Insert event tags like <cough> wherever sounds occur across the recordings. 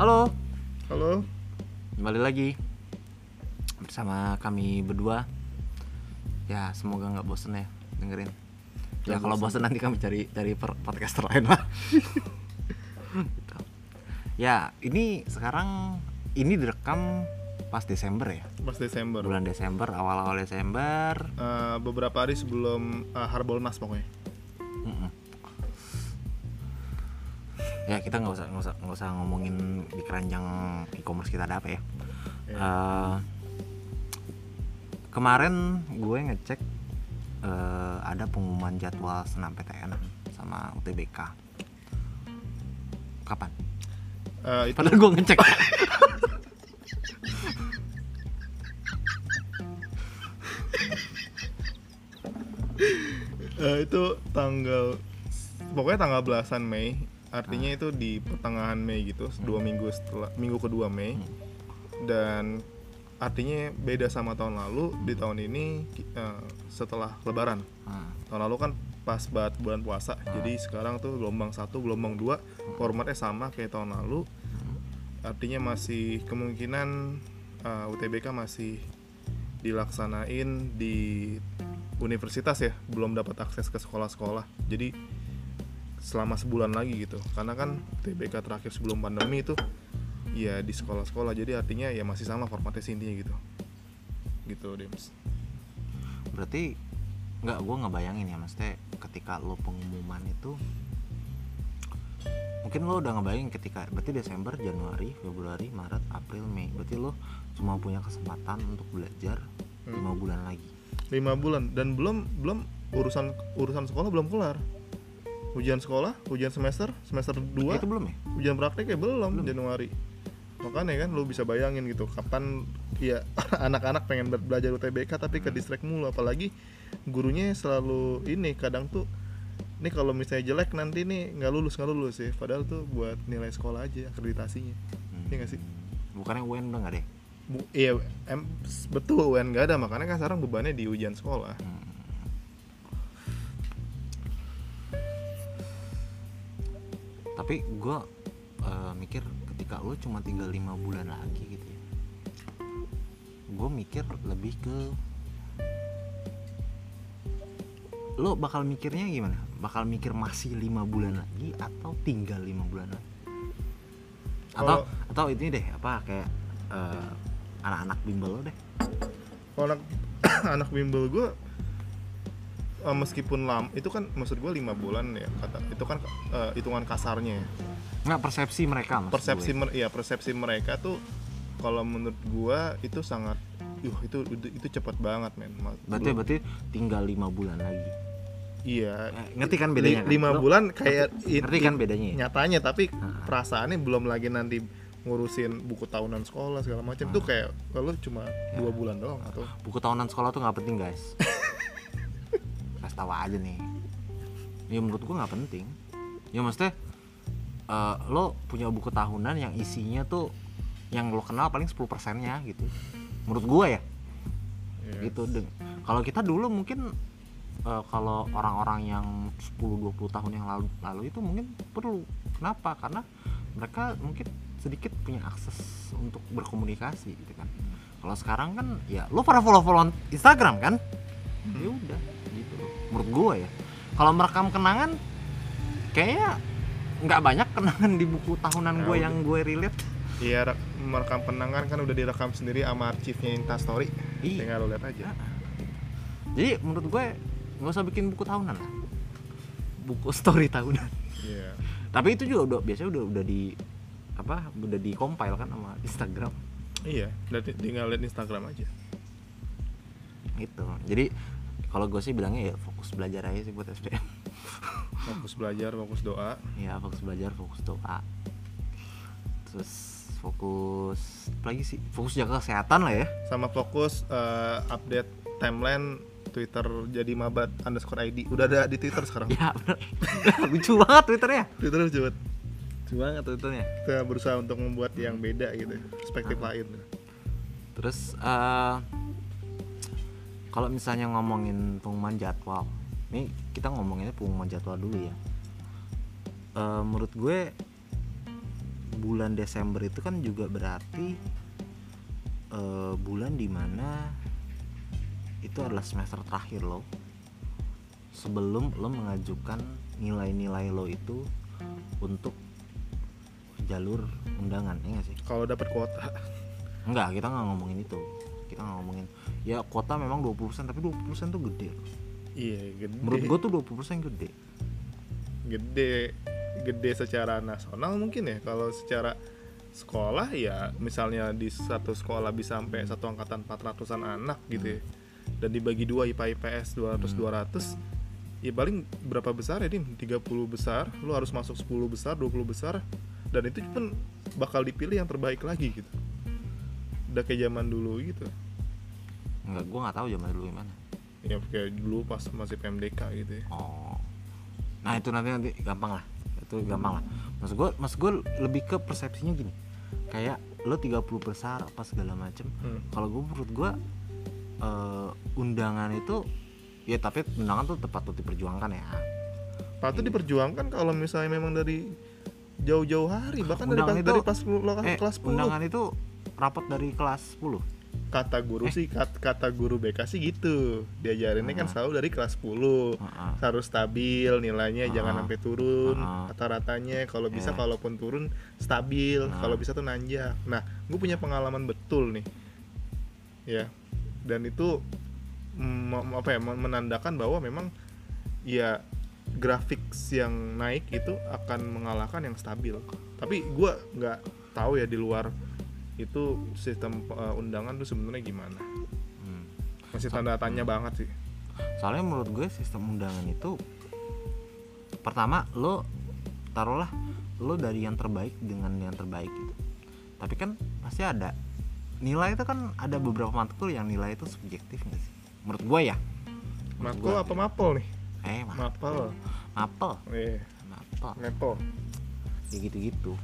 Halo, Halo. kembali lagi bersama kami berdua. Ya, semoga nggak bosen ya dengerin. Ya kalau bosen nanti kami cari cari podcaster lain lah. <laughs> Gitu. Ya, ini sekarang ini direkam pas Desember ya. Pas Desember. Bulan Desember, awal-awal Desember. Eh, beberapa hari sebelum uh, Harbolnas pokoknya. Ya kita nggak usah nggak usah nggak usah ngomongin di keranjang e-commerce kita ada apa ya. Ya. Eh, kemarin gue ngecek eh, ada pengumuman jadwal senam PTN sama UTBK. Kapan? Eh, itu Padahal gue ngecek. eh, itu tanggal pokoknya tanggal belasan Mei. Artinya itu di pertengahan Mei gitu, dua minggu setelah minggu kedua Mei. Dan artinya beda sama tahun lalu. Di tahun ini eh, setelah Lebaran. Hmm. Tahun lalu kan pas banget bulan puasa. Jadi sekarang tuh gelombang satu, gelombang dua, formatnya sama kayak tahun lalu. Artinya masih kemungkinan uh, UTBK masih dilaksanain di universitas ya, belum dapat akses ke sekolah-sekolah. Jadi selama sebulan lagi gitu. Karena kan UTBK terakhir sebelum pandemi itu ya di sekolah-sekolah. Jadi artinya ya masih sama formatnya sih intinya gitu. Gitu, Dims. Berarti nggak gue ngebayangin ya maksudnya ketika lo pengumuman itu mungkin lo udah ngebayangin ketika berarti Desember, Januari, Februari, Maret, April, Mei berarti lo cuma punya kesempatan untuk belajar Hmm. lima bulan lagi lima bulan dan belum belum urusan urusan sekolah belum kelar ujian sekolah ujian semester semester 2 itu belum ya? Ujian prakteknya belum, Belum. Januari. Makanya kan lu bisa bayangin gitu kapan ya <laughs> anak-anak pengen belajar UTBK tapi ke distract mulu apalagi gurunya selalu ini kadang tuh ini kalau misalnya jelek nanti nih nggak lulus nggak lulus ya. Padahal tuh buat nilai sekolah aja akreditasinya. Iya nggak sih? bukannya UN udah nggak deh? Bu, iya em, betul UN nggak ada. Makanya kan sekarang bebannya di ujian sekolah tapi gue mikir ketika lo cuma tinggal lima bulan lagi gitu ya gue mikir lebih ke lo bakal mikirnya gimana? Bakal mikir masih lima bulan lagi atau tinggal lima bulan lagi atau Kalau- atau ini deh apa kayak eh, anak-anak bimbel lo deh. Kalau anak <coughs> anak bimbel gue meskipun lam itu kan maksud gue lima bulan ya kata itu kan eh, hitungan kasarnya ya. nggak persepsi mereka persepsi mer- ya persepsi mereka tuh kalau menurut gue itu sangat yuh itu itu, itu cepat banget men berarti belum- berarti tinggal lima bulan lagi iya Eh, ngerti kan bedanya kan? lima bulan kayak ngerti kan bedanya ya? nyatanya tapi Ah. perasaannya belum lagi nanti ngurusin buku tahunan sekolah segala macam Ah. tuh kayak kalau cuma Ya. dua bulan doang atau buku tahunan sekolah tuh nggak penting guys <laughs> tahu aja nih. Ya menurut gua nggak penting. Ya maksudnya eh, lo punya buku tahunan yang isinya tuh yang lo kenal paling 10 persennya gitu. Menurut gua ya. Ya. gitu. Deng kalau kita dulu mungkin eh, kalau orang-orang yang 10-20 tahun yang lalu lalu itu mungkin perlu. Kenapa? Karena mereka mungkin sedikit punya akses untuk berkomunikasi gitu kan. Kalau sekarang kan ya lo pada follow follow Instagram kan? Ya udah. gitu. Menurut gua ya kalau merekam kenangan kayaknya nggak banyak kenangan di buku tahunan Ya gue udah. yang gue relate Iya, re- merekam penangan kan udah direkam sendiri sama arsipnya Instastory. Iya. Tinggal lo lihat aja. jadi menurut gue nggak usah bikin buku tahunan lah buku <laughs> story tahunan Iya. tapi itu juga udah biasanya udah udah di apa udah di compile kan sama Instagram Iya, dan tinggal lihat Instagram aja. gitu jadi kalau gue sih bilangnya ya fokus belajar aja sih buat SPM Fokus belajar, fokus doa. ya fokus belajar fokus doa terus fokus apa lagi sih fokus jaga kesehatan lah ya Sama fokus eh, update timeline Twitter jadi mabat underscore ID. Udah ada di Twitter sekarang. ya bener <laughs> lucu banget twitternya Twitter lucu banget. lucu banget twitternya Kita berusaha untuk membuat yang beda gitu, perspektif Ah. lain. Terus eh kalau misalnya ngomongin pengumuman jadwal, nih kita ngomonginnya pengumuman jadwal dulu ya. Eh menurut gue bulan Desember itu kan juga berarti eh, bulan di mana itu adalah semester terakhir lo. Sebelum lo mengajukan nilai-nilai lo itu untuk jalur undangan ya nggak sih? Kalau dapat kuota. Enggak kita nggak ngomongin itu. Kita nggak ngomongin ya kuota memang 20% tapi 20% tuh gede loh. iya gede. Menurut gue tuh 20% gede. Gede gede secara nasional mungkin ya. Kalau secara sekolah ya misalnya di satu sekolah bisa sampai satu angkatan 400-an anak gitu ya. Dan dibagi dua IPA IPS 200 200 ya paling berapa besar ya Dim 30 besar lu harus masuk 10 besar 20 besar dan itu pun bakal dipilih yang terbaik lagi gitu. Udah kayak zaman dulu gitu enggak gue nggak tahu zaman dulu gimana ya kayak dulu pas masih PMDK gitu ya Oh. Nah itu nanti nanti gampang lah. Itu gampang lah. Maksud gue, maksud gue lebih ke persepsinya gini. Kayak lo 30 besar apa segala macem. Hmm. Kalau gue menurut gue eh, undangan itu ya tapi undangan tuh tepat untuk diperjuangkan ya. patut diperjuangkan kalau misalnya memang dari jauh-jauh hari bahkan dari Undangan pas, itu- dari pas lo Eh, kelas 10 undangan itu rapat dari kelas 10. Kata guru Eh. sih kat- kata guru BK sih gitu diajarinnya kan Ah. selalu dari kelas 10 Heeh. harus stabil nilainya Ah. jangan sampai turun Ah. rata-ratanya kalau bisa Eh. kalaupun turun stabil Ah. kalau bisa tuh nanjak nah gue punya pengalaman betul nih ya dan itu mm, apa ya menandakan bahwa memang ya grafik yang naik itu akan mengalahkan yang stabil tapi gue nggak tahu ya di luar itu sistem uh, undangan tuh sebenarnya gimana Hmm. masih tanda tanya banget sih Soalnya menurut gue sistem undangan itu pertama lo taruhlah lo dari yang terbaik dengan yang terbaik gitu. Tapi kan pasti ada nilai itu kan ada beberapa matkul yang nilai itu subjektif nggak sih? Menurut gue ya. Menurut gua. apa mapel nih Eh, ma- mapel mapel, eh mapel, mapel ya gitu-gitu.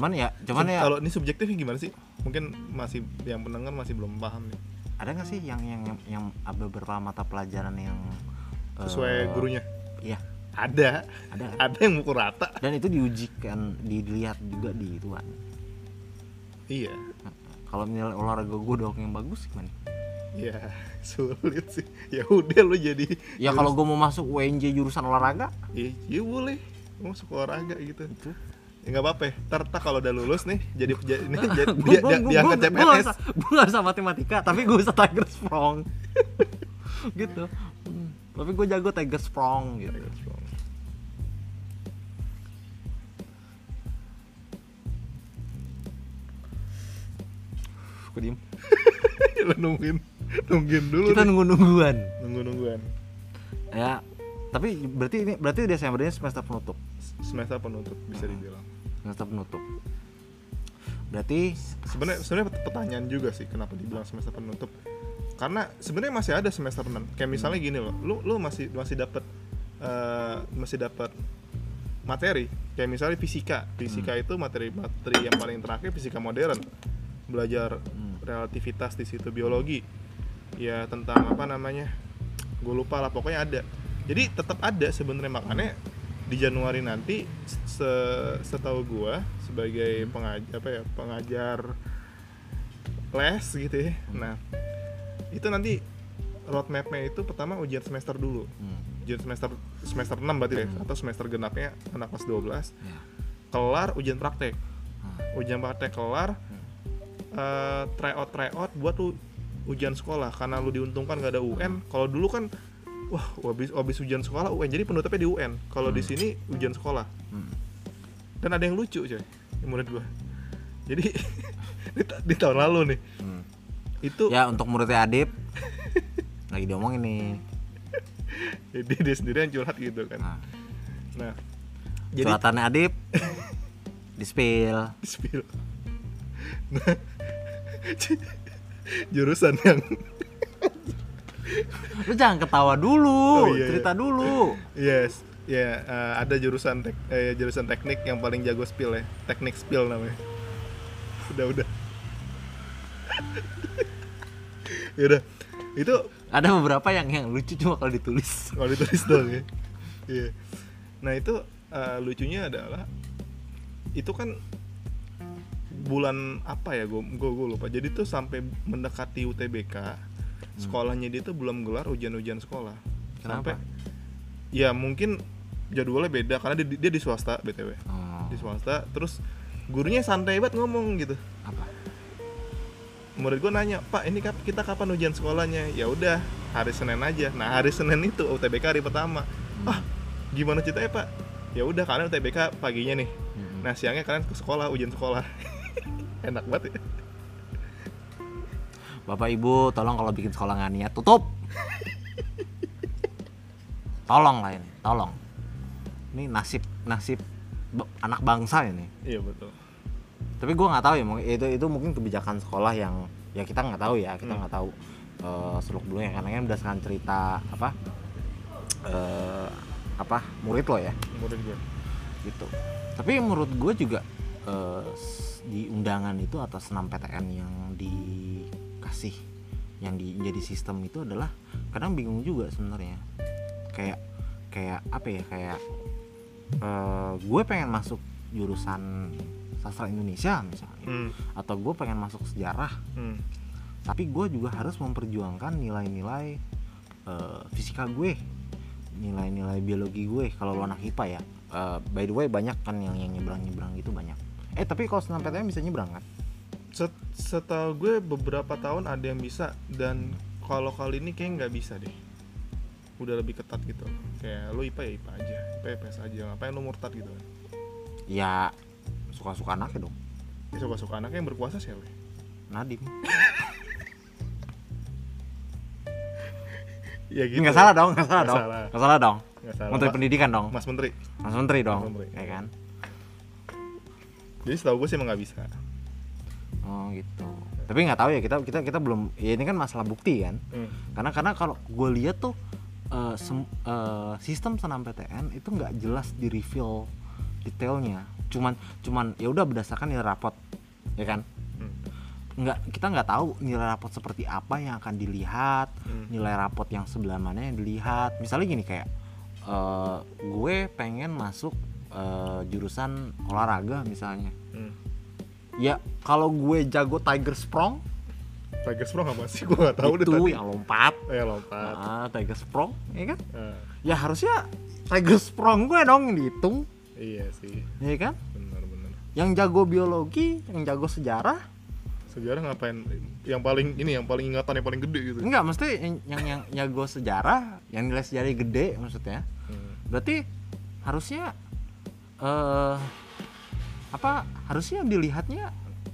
Cuman ya, cuman Sub- ya kalau ini subjektifnya gimana sih? Mungkin masih yang pendengar masih belum paham nih. Ada nggak sih yang yang yang, yang ada beberapa mata pelajaran yang eh, sesuai gurunya? Iya, ada. Ada. kan? ada yang mukul rata. Dan itu diujikan, dilihat juga di ituan. iya. Kalau nilai olahraga gue doang yang bagus gimana? Ya <laughs> sulit sih. Ya udah lu jadi ya kalau gue mau masuk UNJ jurusan olahraga? Iya, iya boleh. Mau masuk olahraga gitu. Itu. ya nggak apa-apa ya. ntar kalau udah lulus nih jadi ini jadi dia, dia, diangkat CPNS gue gak bisa matematika tapi gue bisa tiger sprong. <laughs> Gitu. Tapi gue jago tiger sprong gitu. Gue diem. <laughs> Lu nungguin nungguin dulu kita nunggu nungguan. Nunggu nungguan. Ya tapi berarti ini berarti Desember ini semester penutup. Semester penutup bisa dibilang semester penutup berarti sebenarnya sebenarnya pertanyaan juga sih kenapa dibilang semester penutup? Karena sebenarnya masih ada semester 6 kayak misalnya gini loh lu lu masih masih dapat eh, masih dapat materi. Kayak misalnya fisika. Fisika itu materi materi yang paling terakhir fisika modern. Belajar Hmm. relativitas di situ biologi. Ya tentang apa namanya gue lupa lah pokoknya ada. Jadi tetap ada sebenarnya makanya di Januari nanti se setahu gua sebagai pengajar apa ya pengajar les gitu ya nah itu nanti roadmapnya itu pertama ujian semester dulu. Hmm, ujian semester semester 6 berarti ya atau semester genapnya anak kelas 12 ya. kelar ujian praktek. Hmm. ujian praktek kelar eh tryout tryout buat lu ujian sekolah karena lu diuntungkan gak ada UN kalau dulu kan wah habis habis ujian sekolah UN jadi penutupnya di UN kalau di sini ujian sekolah. Hmm. dan ada yang lucu coy menurut gua. Jadi <laughs> di, ta- di tahun lalu nih. Hmm. itu ya untuk muridnya Adip lagi diomongin nih. <laughs> Jadi dia sendiri yang curhat gitu kan. Nah, nah jadi curhatannya Adip <laughs> di spill. Di spill. Nah jurusan yang lu jangan ketawa dulu Oh, iya, cerita dulu Yes, ya eh, ada jurusan tek, eh, jurusan teknik yang paling jago spill ya, teknik spill namanya. Udah udah. <laughs> ya udah, itu ada beberapa yang yang lucu cuma kalau ditulis kalau ditulis dong ya. Iya. Nah itu eh, lucunya adalah itu kan bulan apa ya gue gue lupa jadi tuh sampai mendekati UTBK sekolahnya dia tuh belum gelar ujian-ujian sekolah. Kenapa? sampai ya mungkin jadwalnya beda karena dia, dia di swasta btw Oh, di swasta terus gurunya santai banget ngomong gitu. Apa? Murid gue nanya pak ini kap- kita kapan ujian sekolahnya? Ya udah hari senin aja. Nah hari senin itu UTBK hari pertama. Ah gimana ceritanya pak? Ya udah karena UTBK paginya nih. Mm-mm. nah siangnya kalian ke sekolah ujian sekolah. <laughs> Enak banget ya Bapak Ibu, tolong kalau bikin sekolah nggak niat tutup. tolong lah ini, tolong. Ini nasib nasib anak bangsa ini. iya betul Tapi gua nggak tahu ya, itu itu mungkin kebijakan sekolah yang ya kita nggak tahu ya, kita Hmm. nggak tahu eh, seluk beluknya karena kan berdasarkan cerita apa eh, apa murid lo ya murid gue gitu. Tapi menurut gue juga s- di undangan itu atas 6 PTN yang dikasih yang di, jadi sistem itu adalah kadang bingung juga sebenarnya kayak kayak apa ya kayak eh, gue pengen masuk jurusan sastra Indonesia misalnya hmm. atau gue pengen masuk sejarah hmm. tapi gue juga harus memperjuangkan nilai-nilai eh, fisika gue nilai-nilai biologi gue kalau lo anak IPA ya Eh, by the way banyak kan yang yang nyebrang nyebrang gitu banyak eh tapi kalau senam PTN bisa nyebrang kan Set, setahu gue beberapa tahun ada yang bisa dan kalau kali ini kayak nggak bisa deh. Udah lebih ketat gitu. Kayak lu IPA ya IPA aja. IPA IPS aja. Ngapain lu murtad gitu kan? Ya suka-suka anaknya dong. Ya suka-suka anaknya yang berkuasa siapa? Nadim <laughs> ya gitu. Nggak salah dong nggak salah Nggak dong. salah. nggak salah dong. Nggak salah. menteri Ma- pendidikan dong. Mas Menteri. Mas menteri dong Mas Menteri. ya kan? Jadi setahu gue sih emang nggak bisa oh gitu tapi nggak tahu ya kita kita kita belum ya ini kan masalah bukti kan hmm. karena karena kalau gue lihat tuh eh, sem- eh, sistem senam PTN itu nggak jelas di reveal detailnya cuman cuman ya udah berdasarkan nilai rapot ya kan Hmm. nggak kita nggak tahu nilai rapot seperti apa yang akan dilihat Hmm. nilai rapot yang sebelah mana yang dilihat misalnya gini kayak eh, gue pengen masuk eh, jurusan olahraga misalnya Hmm. Ya kalau gue jago tiger sprong. Tiger Sprong apa sih? Gue nggak tahu deh itu tadi. yang lompat. Ya lompat. Ah tiger sprong ya kan? Ah, ya harusnya tiger sprong gue dong yang dihitung. Iya sih. Ya kan? Benar-benar yang jago biologi yang jago sejarah. Sejarah ngapain? Yang paling ini yang paling ingatan yang paling gede gitu. Enggak mesti yang yang, yang jago sejarah yang nilai sejarah gede maksudnya. Hmm. berarti harusnya eh apa harusnya dilihatnya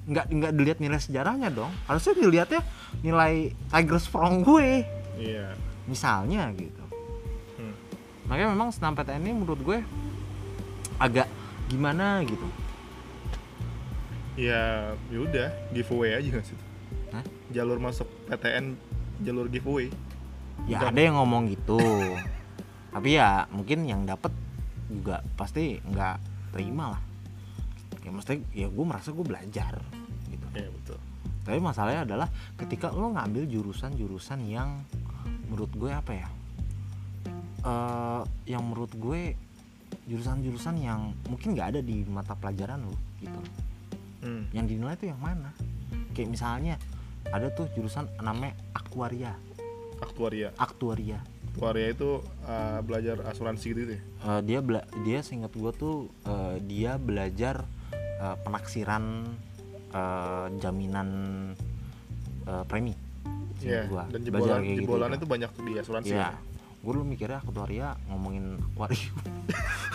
nggak nggak dilihat nilai sejarahnya dong. Harusnya dilihatnya nilai tiger sprong gue. Iya. Misalnya gitu. Hmm. makanya memang senam PTN ini menurut gue agak gimana gitu. Ya yaudah giveaway aja nggak sih? Hah? jalur masuk PTN jalur giveaway. Ya Bukan. ada yang ngomong gitu. <laughs> Tapi ya mungkin yang dapet juga pasti nggak terima lah ya mesti ya gue merasa gue belajar gitu. Ya betul. Tapi masalahnya adalah ketika lo ngambil jurusan-jurusan yang menurut gue apa ya eh yang menurut gue jurusan-jurusan yang mungkin nggak ada di mata pelajaran lo gitu. Hmm. yang dinilai tuh yang mana? Kayak misalnya ada tuh jurusan namanya aktuaria aktuaria aktuaria aktuaria itu uh, belajar asuransi gitu ya? Eh, dia bela- dia seingat gue tuh eh, dia belajar eh, penaksiran eh, jaminan eh, premi Iya, gua. dan jebolan gitu jebolannya kan. tuh banyak di asuransi Iya. ya. Gue dulu mikirnya aktuaria ngomongin akuarium.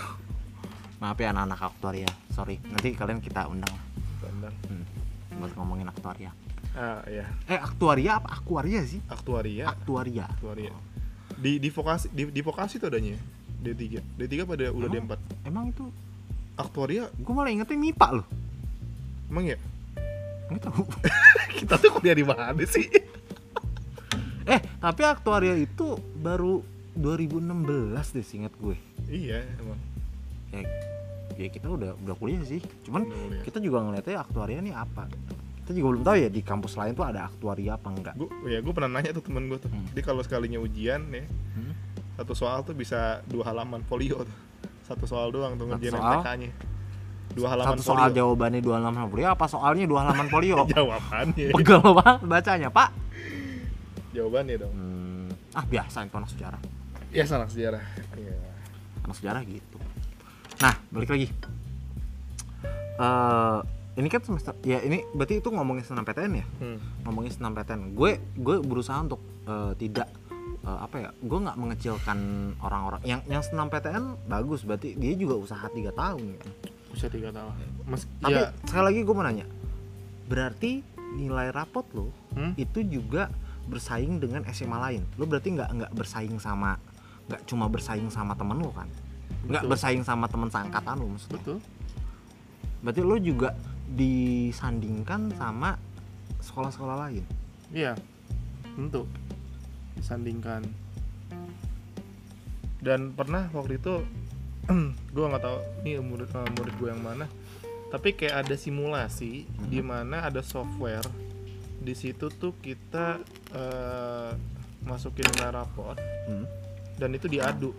<laughs> Maaf ya anak-anak aktuaria, sorry. Nanti kalian kita undang lah Pandang. hmm, buat ngomongin aktuaria. ah iya Eh aktuaria apa akuaria sih? aktuaria Aktuaria. aktuaria di di vokasi di, di vokasi tuh adanya D3 D3 pada udah Emang? D4 Emang itu aktuaria gue malah ingetnya MIPA loh. emang ya Nggak tahu. <laughs> kita tuh kuliah di mana sih eh tapi aktuaria itu baru 2016 deh seingat gue. iya emang Ya, ya kita udah udah kuliah sih. Cuman Udah kuliah. kita juga ngeliatnya aktuaria ini apa. Kita juga belum tahu ya di kampus lain tuh ada aktuaria apa enggak. gue ya gue pernah nanya tuh temen gue tuh Hmm. dia kalau sekalinya ujian ya Hmm? satu soal tuh bisa dua halaman folio tuh satu soal doang tuh ngerjain soal? MTK nya dua halaman satu soal folio. jawabannya dua halaman folio apa soalnya dua halaman folio <laughs> jawabannya. Pegel banget bacanya pak. Jawabannya dong. Hmm, ah biasa itu anak sejarah. Ya salah sejarah. Iya. anak sejarah gitu. Nah balik lagi. Eh ini kan semester ya ini berarti itu ngomongin senam PTN ya? Hmm. ngomongin senam PTN gue gue berusaha untuk eh, tidak eh, apa ya gue nggak mengecilkan orang-orang. Yang yang senam PTN bagus berarti dia juga usaha tiga tahun kan usia tiga tahun. Mas tapi ya sekali lagi gue mau nanya berarti nilai rapot lo Hmm? itu juga bersaing dengan SMA lain? Lo berarti nggak nggak bersaing sama nggak cuma bersaing sama temen lo kan? Nggak bersaing sama temen seangkatan lo maksudnya? Betul. Berarti lo juga disandingkan sama sekolah-sekolah lain? Iya tentu disandingkan. Dan pernah waktu itu <clears throat> gue nggak tahu ini murid eh, murid gue yang mana tapi kayak ada simulasi di mana ada software di situ tuh kita eh, masukin nilai raport hmm. dan itu diadu.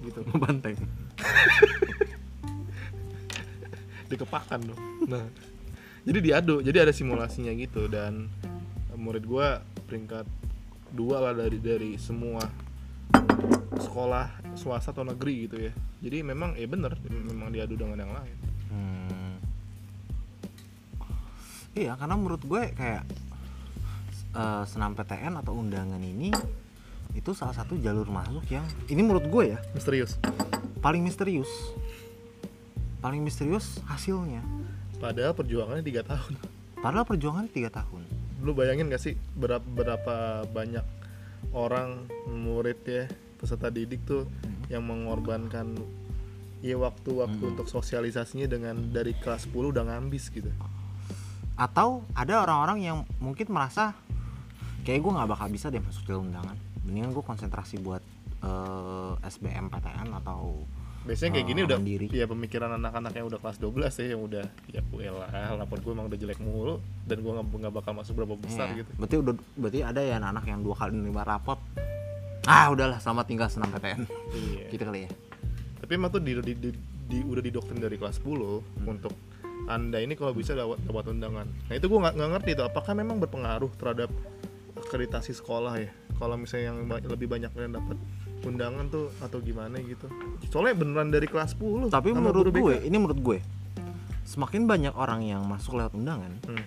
Gitu. <laughs> Banteng <laughs> dikepakan dong. Nah jadi diadu jadi ada simulasinya gitu. Dan murid gua peringkat dua lah dari dari semua sekolah swasta atau negeri gitu ya jadi memang ya bener memang diadu dengan yang lain Hmm. Iya, karena menurut gue kayak eh, senam PTN atau undangan ini itu salah satu jalur masuk yang ini menurut gue ya misterius paling misterius, paling misterius hasilnya. padahal perjuangannya tiga tahun Padahal perjuangannya tiga tahun. Lu bayangin gak sih berapa berapa banyak orang murid ya peserta didik tuh yang mengorbankan ya waktu-waktu Hmm. untuk sosialisasinya dengan dari kelas 10 udah ngambis gitu Atau ada orang-orang yang mungkin merasa kayak gue nggak bakal bisa deh masuk jalur undangan. Mendingan gue konsentrasi buat eh, SBM PTN atau biasanya kayak gini udah mandiri. ya pemikiran anak-anak yang udah kelas 12 ya yang udah ya gue lah lapor gue emang udah jelek mulu dan gue nggak nggak bakal masuk berapa besar Iya, gitu Berarti udah berarti ada ya anak-anak yang dua kali nerima rapot. Ah, udahlah selamat tinggal senam PTN. iya <laughs> gitu kali ya. tapi emang tuh di, di, di- di- udah didoktrin dari kelas 10 Hmm. untuk anda ini kalau bisa dapat dapat undangan nah itu gue nggak nggak ngerti tuh apakah memang berpengaruh terhadap akreditasi sekolah ya kalau misalnya yang lebih banyak yang dapat undangan tuh atau gimana gitu soalnya beneran dari kelas 10 Tapi menurut guru BK. gue, ini menurut gue, semakin banyak orang yang masuk lewat undangan, Hmm.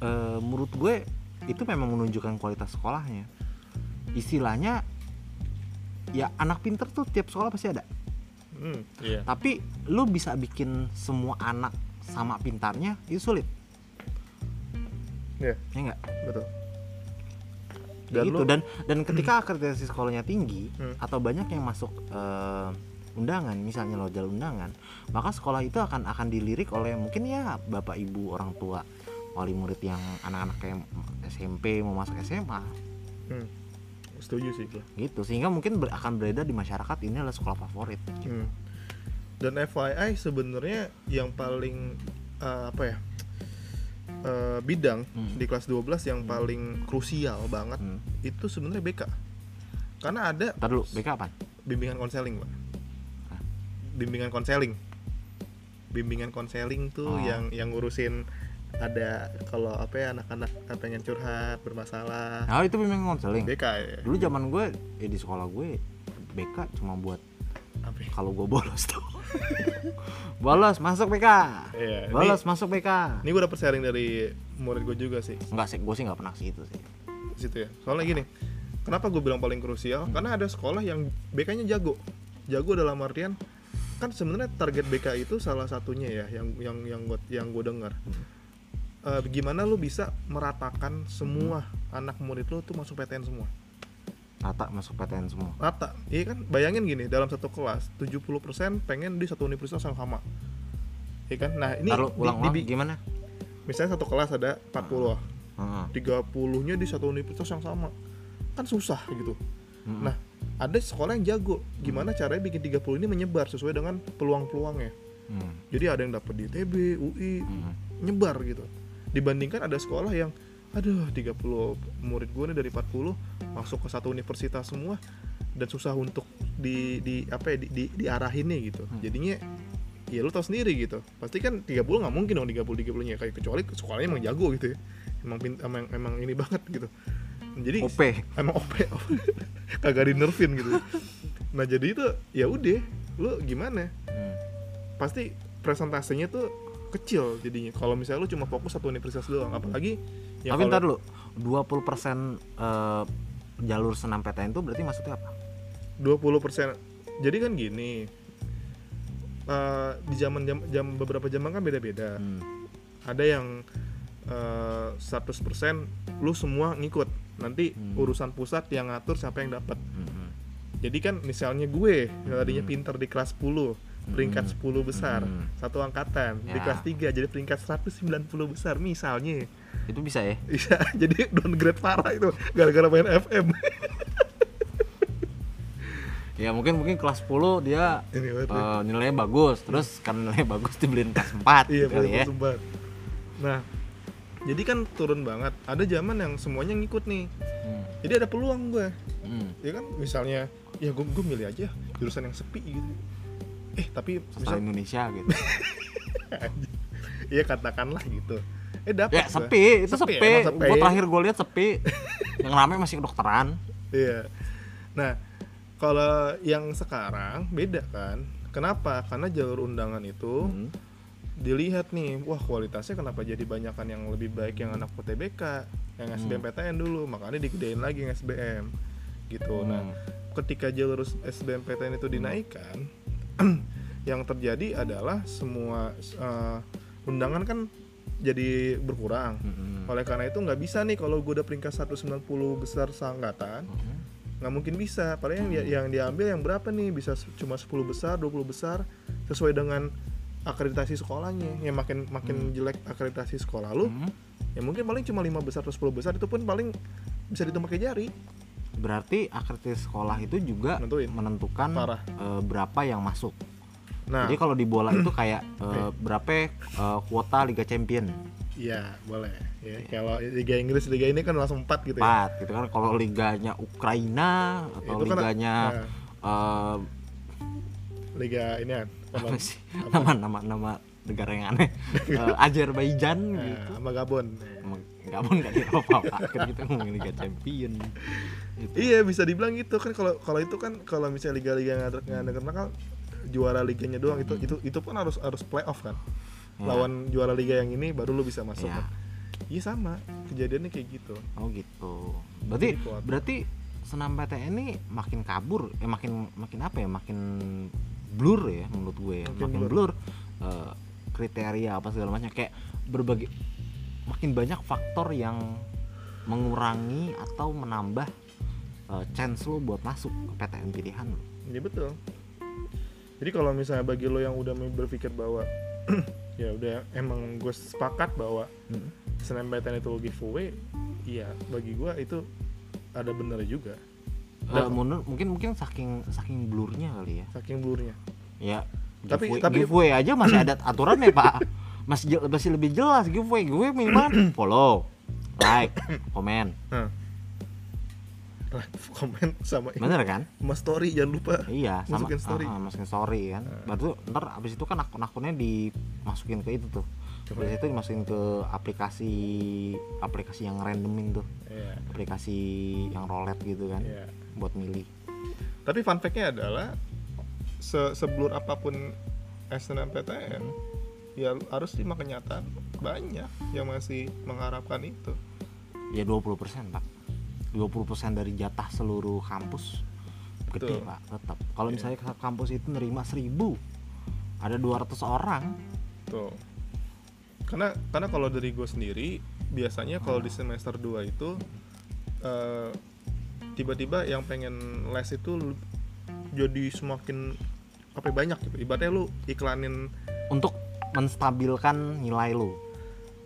eh, menurut gue itu memang menunjukkan kualitas sekolahnya. Istilahnya, ya anak pinter tuh tiap sekolah pasti ada. Hmm, iya Tapi lu bisa bikin semua anak sama pintarnya itu sulit, Iya, ya enggak? betul Dan gitu. lu- dan dan ketika akreditasi sekolahnya tinggi Hmm. atau banyak yang masuk eh, undangan misalnya lo jalur undangan maka sekolah itu akan akan dilirik oleh mungkin ya bapak ibu orang tua wali murid yang anak-anak kayak SMP mau masuk SMA Hmm. setuju sih gue gitu sehingga mungkin ber- akan beredar di masyarakat ini adalah sekolah favorit Hmm. Dan FYI sebenarnya yang paling eh, apa ya eh, bidang Hmm. di kelas 12 yang paling krusial banget hmm. itu sebenarnya BK. Karena ada Ntar dulu BK apa? bimbingan konseling, Pak. Hah? Bimbingan konseling. Bimbingan konseling tuh Oh. yang yang ngurusin ada kalau apa ya anak-anak pengen curhat bermasalah Nah itu memang konseling BK ya. dulu zaman gue ya di sekolah gue BK cuma buat? Kalau gue bolos tuh. Bolos masuk BK Iya, ini- bolos masuk BK Ini gue dapet sharing dari murid gue juga sih. Enggak sih, gue sih nggak pernah sih itu sih. situ ya. Soalnya gini kenapa gue bilang paling krusial? Karena ada sekolah yang BK-nya jago. Jago dalam artian kan sebenarnya target BK itu salah satunya ya yang yang yang gue yang gue dengar. Eh, gimana lu bisa meratakan semua anak murid lu tuh masuk PTN semua Rata masuk PTN semua. rata iya kan bayangin gini dalam satu kelas 70% pengen di satu universitas yang sama iya kan nah ini Taruh ulang di- di- gimana? misalnya satu kelas ada 40 Heeh. 30 nya di satu universitas yang sama kan susah gitu Mm-mm. Nah, ada sekolah yang jago. Gimana caranya bikin 30 ini menyebar sesuai dengan peluang-peluangnya. Hmm. Jadi ada yang dapat di ITB, UI, Hmm. nyebar gitu. Dibandingkan ada sekolah yang aduh 30 murid gue nih dari 40 masuk ke satu universitas semua dan susah untuk di di apa ya di, di diarahinnya gitu. Hmm. Jadinya ya lu tau sendiri gitu. Pasti kan 30 nggak mungkin dong 30 30 nya kayak kecuali sekolahnya emang jago gitu ya. Emang pin, emang, emang ini banget gitu. Jadi OP emang OP <laughs> kagak dinervin gitu. Nah jadi itu ya udah lu gimana? Hmm. pasti presentasinya tuh kecil jadinya kalau misalnya lu cuma fokus satu universitas doang apalagi ya tapi ntar dulu 20% eh, jalur senam PTN itu berarti maksudnya apa 20% jadi kan gini eh, di zaman jam, jam beberapa zaman kan beda-beda Hmm. ada yang eh, 100% lu semua ngikut nanti Hmm. urusan pusat yang ngatur siapa yang dapat Hmm. jadi kan misalnya gue yang tadinya Hmm. pinter di kelas 10 peringkat Hmm. 10 besar Hmm. satu angkatan di Ya. kelas 3 jadi peringkat 190 besar misalnya. Itu bisa ya? Bisa <laughs> jadi downgrade parah itu gara-gara main FM <laughs> ya mungkin mungkin kelas 10 dia ini eh, nilainya bagus terus karena nilainya bagus dibeliin kelas 4 iya gitu ya. sempat nah jadi kan turun banget. Ada zaman yang semuanya ngikut nih. Hmm. jadi ada peluang gue Hmm. ya kan? Misalnya ya gue gue milih aja jurusan yang sepi gitu eh tapi misal Indonesia gitu. <laughs> Ya katakanlah gitu. Eh dapat ya gua. sepi itu sepi, emang sepi. gua terakhir gue lihat sepi. <laughs> Yang rame masih kedokteran. Iya. Nah kalau yang sekarang beda kan. Kenapa? Karena jalur undangan itu Hmm. dilihat nih wah kualitasnya kenapa jadi banyakan yang lebih baik yang anak UTBK yang Hmm. SBMPTN dulu makanya digedein lagi yang SBM gitu. Nah Hmm. ketika jalur SBMPTN itu dinaikkan <clears throat> yang terjadi adalah semua eh, undangan kan jadi berkurang. Hmm. oleh karena itu nggak bisa nih kalau gue udah peringkat 190 besar seangkatan Hmm. nggak mungkin bisa. Padahal yang, dia- yang diambil yang berapa nih? Bisa cuma 10 besar 20 besar sesuai dengan akreditasi sekolahnya. Yang makin makin jelek akreditasi sekolah lu Hmm. ya mungkin paling cuma 5 besar atau 10 besar itu pun paling bisa dihitung pakai jari berarti akreditasi sekolah itu juga Nentuin. menentukan Parah. eh, berapa yang masuk. Nah. Jadi kalau di bola itu kayak <clears throat> eh, berapa eh, kuota Liga Champion? Iya boleh. Ya kalau Liga Inggris Liga ini kan langsung 4 gitu ya. Empat gitu kan. Kalau liganya Ukraina atau Itu kan, liganya nah, eh, Liga ini kan apa? sih? <laughs> Nama nama nama negara yang aneh Eh, Azerbaijan gitu sama Gabon Gabon gak apa-apa kan kita ngomongin Liga Champion gitu. Iya bisa dibilang gitu kan kalau kalau itu kan kalau misalnya liga-liga yang ada yang ada terkenal juara liganya doang itu itu itu pun harus harus playoff kan Ya. lawan juara liga yang ini baru lu bisa masuk Ya. kan iya sama kejadiannya kayak gitu Oh gitu. Berarti berarti senam PTN ini makin kabur, eh makin makin apa ya? Makin blur ya menurut gue ya. Makin Makin, blur. blur, eh, kriteria apa segala macam kayak berbagai makin banyak faktor yang mengurangi atau menambah eh, chance lo buat masuk ke PTN pilihan lo. Iya betul. Jadi kalau misalnya bagi lo yang udah berpikir bahwa <clears throat> ya udah emang gue sepakat bahwa SNMPTN itu giveaway, iya bagi gue itu ada bener juga. Menurut mungkin mungkin saking saking blurnya kali ya. Saking blurnya. Ya. Tapi- giveaway, tapi- giveaway aja masih ada aturannya pak. Masih masih lebih jelas giveaway. Giveaway minimal <clears throat> follow, like, komen. Nah. komen sama ini. Bener kan? sama story jangan lupa. Iya, sama Masukin story. ah, masukin story kan. Baru ntar abis itu kan akun-akunnya dimasukin ke itu tuh. Habis itu dimasukin ke aplikasi aplikasi yang randoming tuh. Iya. Aplikasi yang roulette gitu kan. Iya. Buat milih. Tapi fun fact-nya adalah se seblur apa pun SNMPTN ya harus terima kenyataan banyak yang masih mengharapkan itu. Ya 20% pak 20% dari jatah seluruh kampus Gede Betul. pak tetap Kalau Iya. misalnya kampus itu nerima 1000 Ada 200 orang Tuh. Karena karena kalau dari gue sendiri biasanya kalau di semester 2 itu eh, tiba-tiba yang pengen les itu jadi semakin apa ya, banyak gitu. Ibaratnya lu iklanin Untuk menstabilkan nilai lu.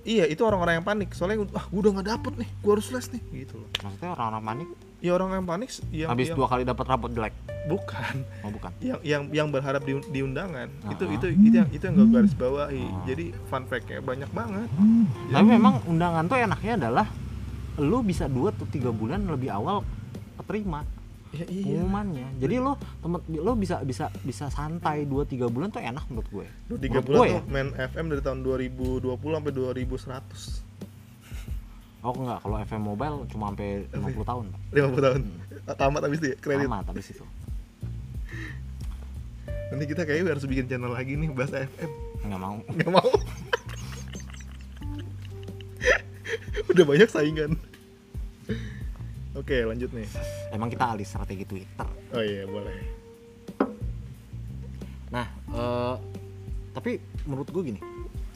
Iya itu orang-orang yang panik. Soalnya ah gue udah nggak dapet nih gue harus les nih gitu loh. Maksudnya orang-orang panik? Ya orang yang panik yang, Habis yang dua kali dapat rapot jelek? Bukan. Oh bukan. Yang yang yang berharap di, di undangan. Itu Ah. itu itu yang itu yang gue garis bawahi. Ah. jadi fun fact-nya banyak banget. Tapi memang undangan tuh enaknya adalah Lu bisa 2 atau 3 bulan lebih awal keterima ya iya. pengumumannya. Jadi lo temen lo bisa bisa bisa santai 2 3 bulan tuh enak menurut gue. Dua tiga Menurut bulan gue tuh ya. main FM dari tahun 2020 sampai 2100 oh enggak. Kalau FM mobile cuma sampai 50 tahun. Pak. 50 tahun. Tamat habis itu ya kredit. Tamat habis itu. Nanti kita kayaknya harus bikin channel lagi nih bahas FM nggak mau. Nggak mau. <laughs> Udah banyak saingan oke lanjut nih. Emang kita alih strategi Twitter. Oh iya boleh. Nah eh, tapi menurut gue gini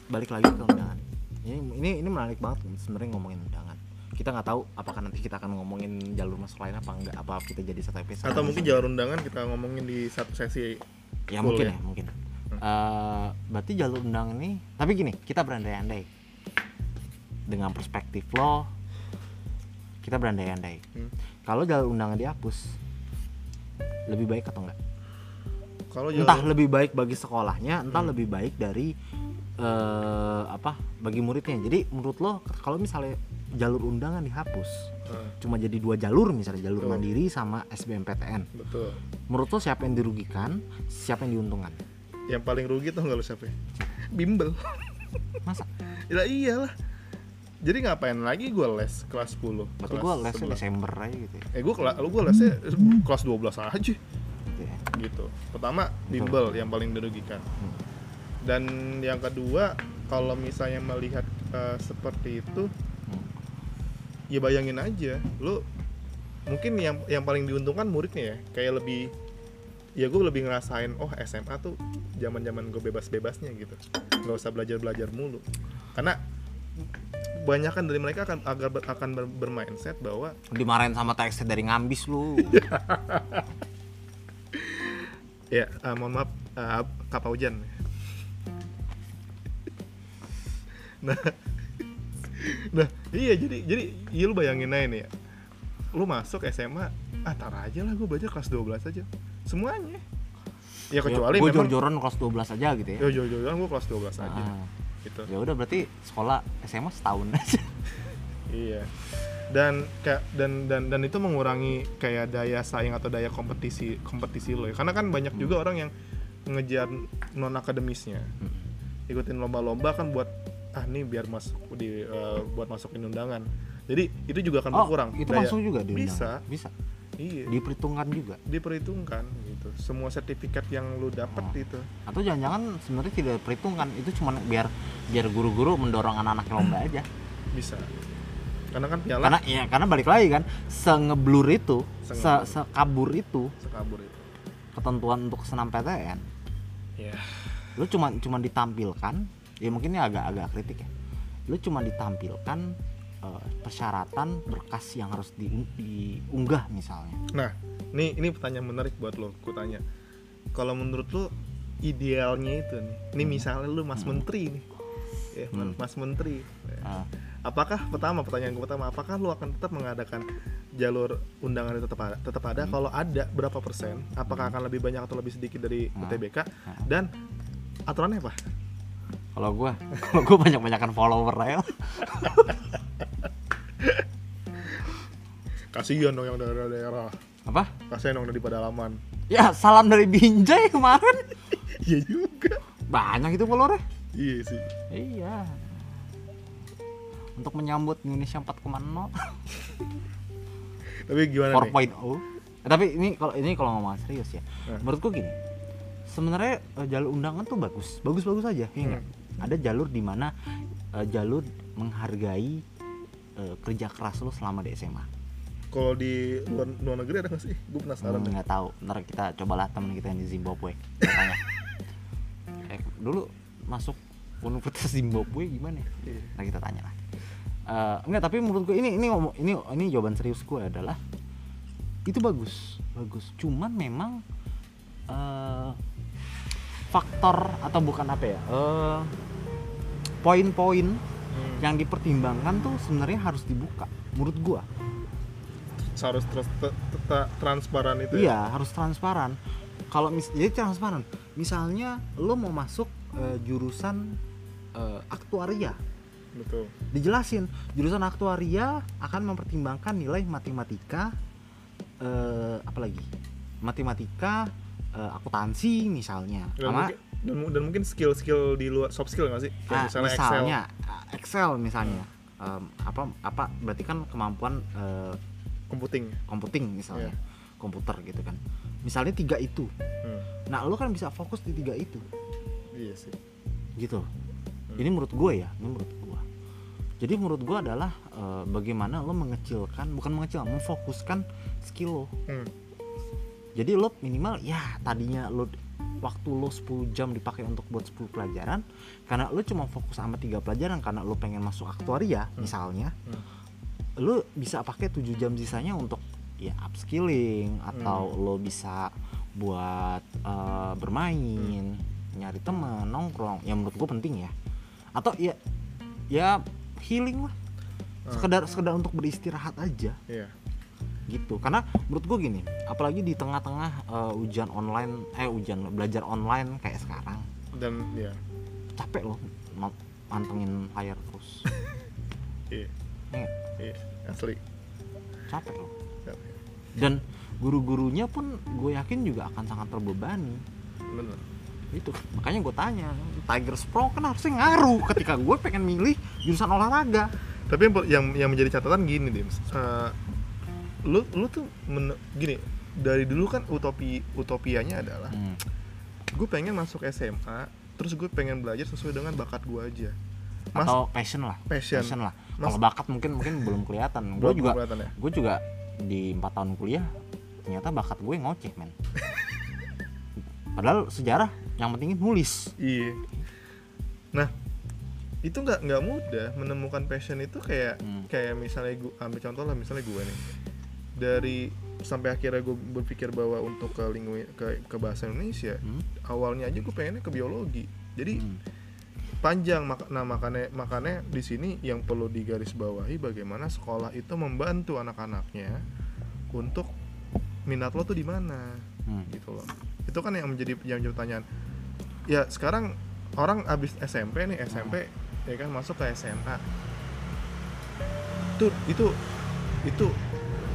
balik lagi ke undangan. Ini ini ini menarik banget sebenarnya ngomongin undangan. Kita nggak tahu apakah nanti kita akan ngomongin jalur masuk lain apa enggak apa kita jadi satu episode. Atau mungkin jalur undangan kita ngomongin di satu sesi ya mungkin ya? ya, mungkin. Eh, berarti jalur undangan ini tapi gini kita berandai-andai. Dengan perspektif lo kita berandai-andai. Hmm. kalau jalur undangan dihapus lebih baik atau enggak? Kalau entah jalur lebih baik bagi sekolahnya entah Hmm. lebih baik dari eh apa bagi muridnya. Jadi menurut lo kalau misalnya jalur undangan dihapus Eh, cuma jadi dua jalur misalnya jalur Betul. mandiri sama SBMPTN betul. menurut lo siapa yang dirugikan siapa yang diuntungkan? Yang paling rugi tuh nggak lu siapa? Bimbel. Masa? <laughs> Ya iyalah jadi ngapain lagi gue les kelas 10 berarti gue lesnya 11. Desember aja gitu ya, eh gue kelas lu gue lesnya kelas 12 aja. Gitu ya. gitu. Pertama bimbel yang paling dirugikan. Hmm. dan yang kedua kalau misalnya melihat eh, seperti itu Hmm. ya bayangin aja. Lu mungkin yang yang paling diuntungkan muridnya ya. Kayak lebih ya gue lebih ngerasain oh SMA tuh zaman zaman gue bebas bebasnya gitu. Nggak usah belajar belajar mulu. Karena kebanyakan dari mereka akan agar ber- akan ber- bermindset bahwa dimarahin sama teksnya dari ngambis lu. <laughs> Ya eh, mohon maaf eh, kapal hujan <laughs> nah <laughs> nah iya jadi jadi iya lu bayangin aja nih ya. Lu masuk SMA ah tar aja lah gue belajar kelas 12 aja. Semuanya. Ya kecuali gue memang jor-joran kelas 12 aja gitu ya. Yo yo gue kelas 12 aja. Ah, gitu. Ya udah berarti sekolah SMA setahun aja. Iya. Dan kayak dan dan dan itu mengurangi kayak daya saing atau daya kompetisi kompetisi lo ya. Karena kan banyak juga orang yang ngejar non akademisnya ikutin lomba-lomba kan buat ah nih biar masuk di eh, buat masukin undangan. Jadi itu juga akan oh berkurang itu daya- langsung juga diundang bisa. bisa? Iya. Diperhitungkan juga? Diperhitungkan gitu. Semua sertifikat yang lu dapet Oh. itu atau jangan-jangan sebenarnya tidak diperhitungkan itu cuma biar biar guru-guru mendorong anak-anak lomba aja. Bisa. Karena kan piala. Karena ya karena balik lagi kan sengeblur itu se sekabur itu sekabur itu. ketentuan untuk senam PTN ya lu cuma cuma ditampilkan ya mungkin ini agak-agak kritik ya. Lu cuma ditampilkan eh, persyaratan berkas yang harus di, diunggah misalnya Nah, ini ini pertanyaan menarik buat lo. Ku tanya. Kalau menurut lo idealnya itu nih. Ini misalnya lo Mas Menteri nih. Ya, Hmm. Mas Menteri. Ya. Eh, Apakah pertama pertanyaan gue pertama, apakah lo akan tetap mengadakan jalur undangan itu tetap ada? Tetap ada. Kalau ada berapa persen? Apakah akan lebih banyak atau lebih sedikit dari Hmm. UTBK? Dan aturannya apa? kalau gua <laughs> kalau gua banyak-banyakan follower ya <laughs> Kasihan dong yang daerah-daerah. apa Kasihan dong dari pedalaman. ya salam dari Binjai kemarin <laughs> Iya juga. banyak itu followernya Iya sih. iya untuk menyambut Indonesia 4,0 Tapi gimana nih? 4.0 Eh, tapi ini kalau ini kalau ngomong serius ya Nah. menurutku gini sebenarnya eh, jalur undangan tuh bagus bagus-bagus aja ya nggak? ada jalur di mana eh, jalur menghargai eh, kerja keras lo selama di SMA Kalau di luar, luar negeri ada nggak sih? Gue penasaran. Hmm, nggak tahu ntar kita cobalah temen kita yang di Zimbabwe tanya <laughs> eh, dulu masuk Universitas Zimbabwe gimana. Nah kita tanya lah. Eh, enggak tapi menurut gue ini ini ini ini jawaban serius gue adalah itu bagus bagus. Cuman memang eh, faktor atau bukan apa ya? eh, poin-poin Hmm. yang dipertimbangkan tuh sebenarnya harus dibuka. Menurut gua. Harus terus te- te- te- transparan itu ya? Iya harus transparan. Kalau mis jadi transparan. Misalnya lo mau masuk eh, jurusan eh, aktuaria, betul. Dijelasin jurusan aktuaria akan mempertimbangkan nilai matematika eh, apa lagi matematika eh, akuntansi misalnya. Dan sama mungkin dan, dan mungkin skill-skill di luar soft skill nggak sih? Kayak ah, misalnya, misalnya Excel. ah, Excel misalnya. Em, apa apa berarti kan kemampuan eh, computing computing misalnya. Iya. komputer gitu kan. Misalnya tiga itu. Hmm, nah lo kan bisa fokus di tiga itu. Iya sih. Gitu. Hmm. ini menurut gue ya ini menurut gue. Jadi menurut gue adalah eh, bagaimana lo mengecilkan bukan mengecilkan memfokuskan skill lo Hmm, jadi lo minimal ya tadinya lo waktu lo 10 jam dipakai untuk buat 10 pelajaran karena lo cuma fokus sama tiga pelajaran karena lo pengen masuk aktuaria misalnya Hmm. Lo bisa pakai 7 jam sisanya untuk ya upskilling atau lo bisa buat eh, bermain nyari teman nongkrong yang menurut gue penting ya. Atau ya ya healing lah. Sekedar sekedar untuk beristirahat aja. Iya. Gitu. Karena menurut gue gini apalagi di tengah-tengah eh, ujian online eh ujian belajar online kayak sekarang. Dan ya capek loh ma- mantengin layar terus. <laughs> Iya Iya, iya asli. Capek loh. Capek. dan guru-gurunya pun gue yakin juga akan sangat terbebani. Bener. Itu makanya gue tanya Tiger Pro kan harusnya ngaruh ketika gue pengen milih jurusan olahraga. Tapi yang yang, menjadi catatan gini Dims. Eh, lu lu tuh men- gini dari dulu kan utopi utopianya adalah Hmm. gue pengen masuk SMA terus gue pengen belajar sesuai dengan bakat gue aja. Mas atau passion lah. Passion, lah. Mas- kalau bakat mungkin mungkin belum kelihatan gue juga ya? gue juga di empat tahun kuliah ternyata bakat gue ngoceh men <laughs> padahal sejarah yang penting nulis iya nah itu nggak nggak mudah menemukan passion itu kayak Hmm. kayak misalnya gue ambil contoh lah misalnya gue nih dari sampai akhirnya gue berpikir bahwa untuk ke lingkungan ke, ke bahasa Indonesia Hmm. awalnya aja gue pengennya ke biologi jadi Hmm. Panjang. Nah makanya makanya di sini yang perlu digarisbawahi bagaimana sekolah itu membantu anak-anaknya untuk minat lo tuh di mana Hmm. gitu loh. Itu kan yang menjadi yang menjadi pertanyaan. Ya sekarang orang abis SMP nih SMP ya kan masuk ke SMA tuh itu itu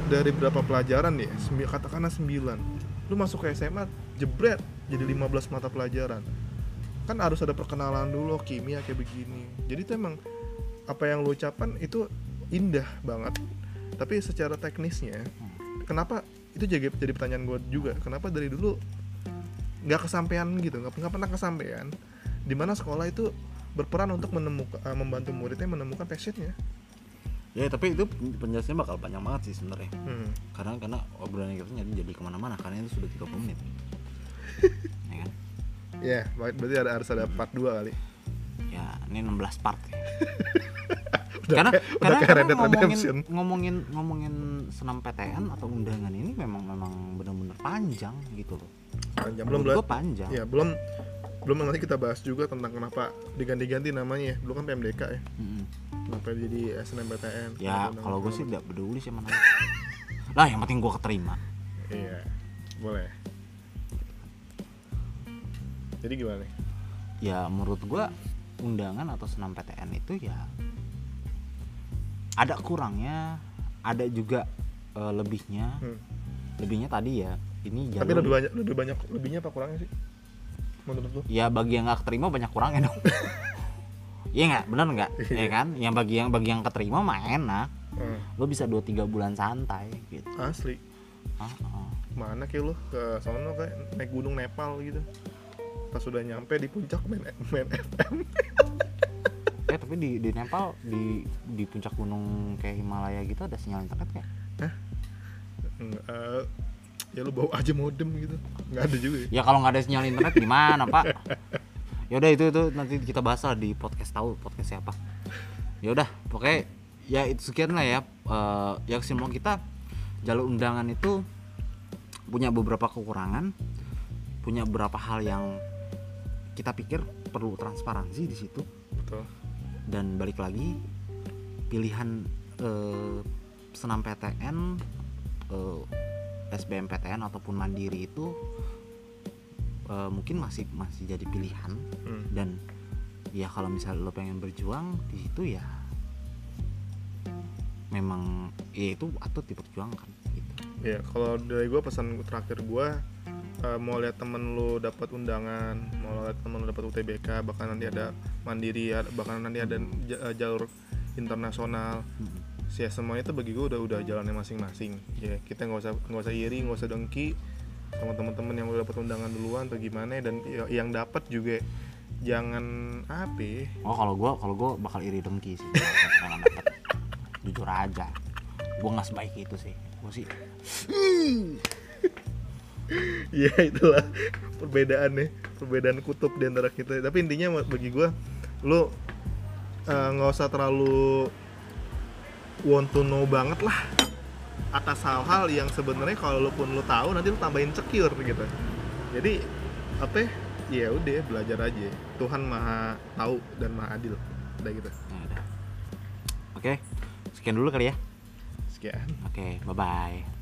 dari berapa pelajaran ya Sembi- katakanlah 9 lu masuk ke SMA jebret jadi 15 mata pelajaran kan harus ada perkenalan dulu oh, kimia kayak begini. Jadi itu emang apa yang lu ucapkan itu indah banget. Tapi secara teknisnya kenapa itu jadi jadi pertanyaan gue juga kenapa dari dulu nggak kesampaian gitu? Nggak nggak pernah kesampaian. Di mana sekolah itu berperan untuk menemukan eh, membantu muridnya menemukan passionnya. Ya tapi itu penjelasannya bakal panjang banget sih sebenarnya. Hmm. karena karena obrolan kita jadi jadi ke mana-mana karena itu sudah 30 menit <laughs> ya kan ya ber- berarti ada harus ada part 2 kali. Ya ini 16 part ya. <laughs> Udah karena kayak- udah karena, kayak karena ngomongin Redemption. ngomongin ngomongin senam PTN atau undangan ini memang memang benar-benar panjang gitu loh. Panjang belum gua panjang. Ya belum belum nanti kita bahas juga tentang kenapa diganti-ganti namanya ya. Dulu kan PMDK ya. Mm-mm. kenapa jadi SNMPTN ya kalau gue sih tidak peduli sih mana lah yang penting gue keterima. Iya boleh jadi gimana nih? Ya menurut gua undangan atau senam PTN itu ya ada kurangnya ada juga eh, lebihnya. Hmm. lebihnya tadi ya ini tapi jalur lebih banyak lebih banyak lebihnya apa kurangnya sih? Menurut lu? Ya bagi yang nggak keterima banyak kurangnya dong. <laughs> Iya nggak? Bener nggak? Ya kan? Yang bagi yang bagi yang keterima mah enak. Hmm, lo bisa 2-3 bulan santai gitu. Asli. Ah, ah. mana kayak lu ke sono kayak naik gunung Nepal gitu pas sudah nyampe di puncak main main FM eh tapi di di Nepal di di puncak gunung kayak Himalaya gitu ada sinyal internet nggak? Nggak, eh, ya lu bawa aja modem gitu. Nggak ada juga ya? Ya kalau nggak ada sinyal internet gimana pak? Ya udah itu itu nanti kita bahas lah di podcast tahu podcast siapa. Ya udah pokoknya ya itu sekian lah ya. Eh, ya kesimpulan kita jalur undangan itu punya beberapa kekurangan punya beberapa hal yang kita pikir perlu transparansi di situ. Betul. Dan balik lagi pilihan eh, senam PTN eh, SBMPTN ataupun mandiri itu eh, mungkin masih masih jadi pilihan. Hmm. dan ya kalau misalnya lo pengen berjuang di situ ya memang ya itu atau diperjuangkan gitu. Ya kalau dari gue pesan terakhir gue eh, mau lihat temen lu dapat undangan mau lihat temen lu dapat UTBK bahkan nanti ada mandiri bahkan nanti ada eh, jalur internasional. Ya semua itu bagi gue udah udah jalannya masing-masing. Ya kita nggak usah nggak usah iri nggak usah dengki. Sama teman-teman yang udah dapat undangan duluan atau gimana dan ya- yang dapat juga jangan apa ya, oh kalau gue kalau gue bakal iri dengki sih. Kalau nggak dapet. jujur aja. Gue nggak sebaik itu sih. Gue sih <laughs> ya itulah perbedaannya perbedaan kutub di antara kita. Tapi intinya bagi gua lu eh, nggak usah terlalu want to know banget lah atas hal-hal yang sebenarnya kalau lu pun lu tahu nanti lu tambahin secure gitu. Jadi apa ya? ya udah belajar aja. Tuhan maha tahu dan maha adil. Udah gitu. Ya oke sekian dulu kali ya. Sekian. Oke bye bye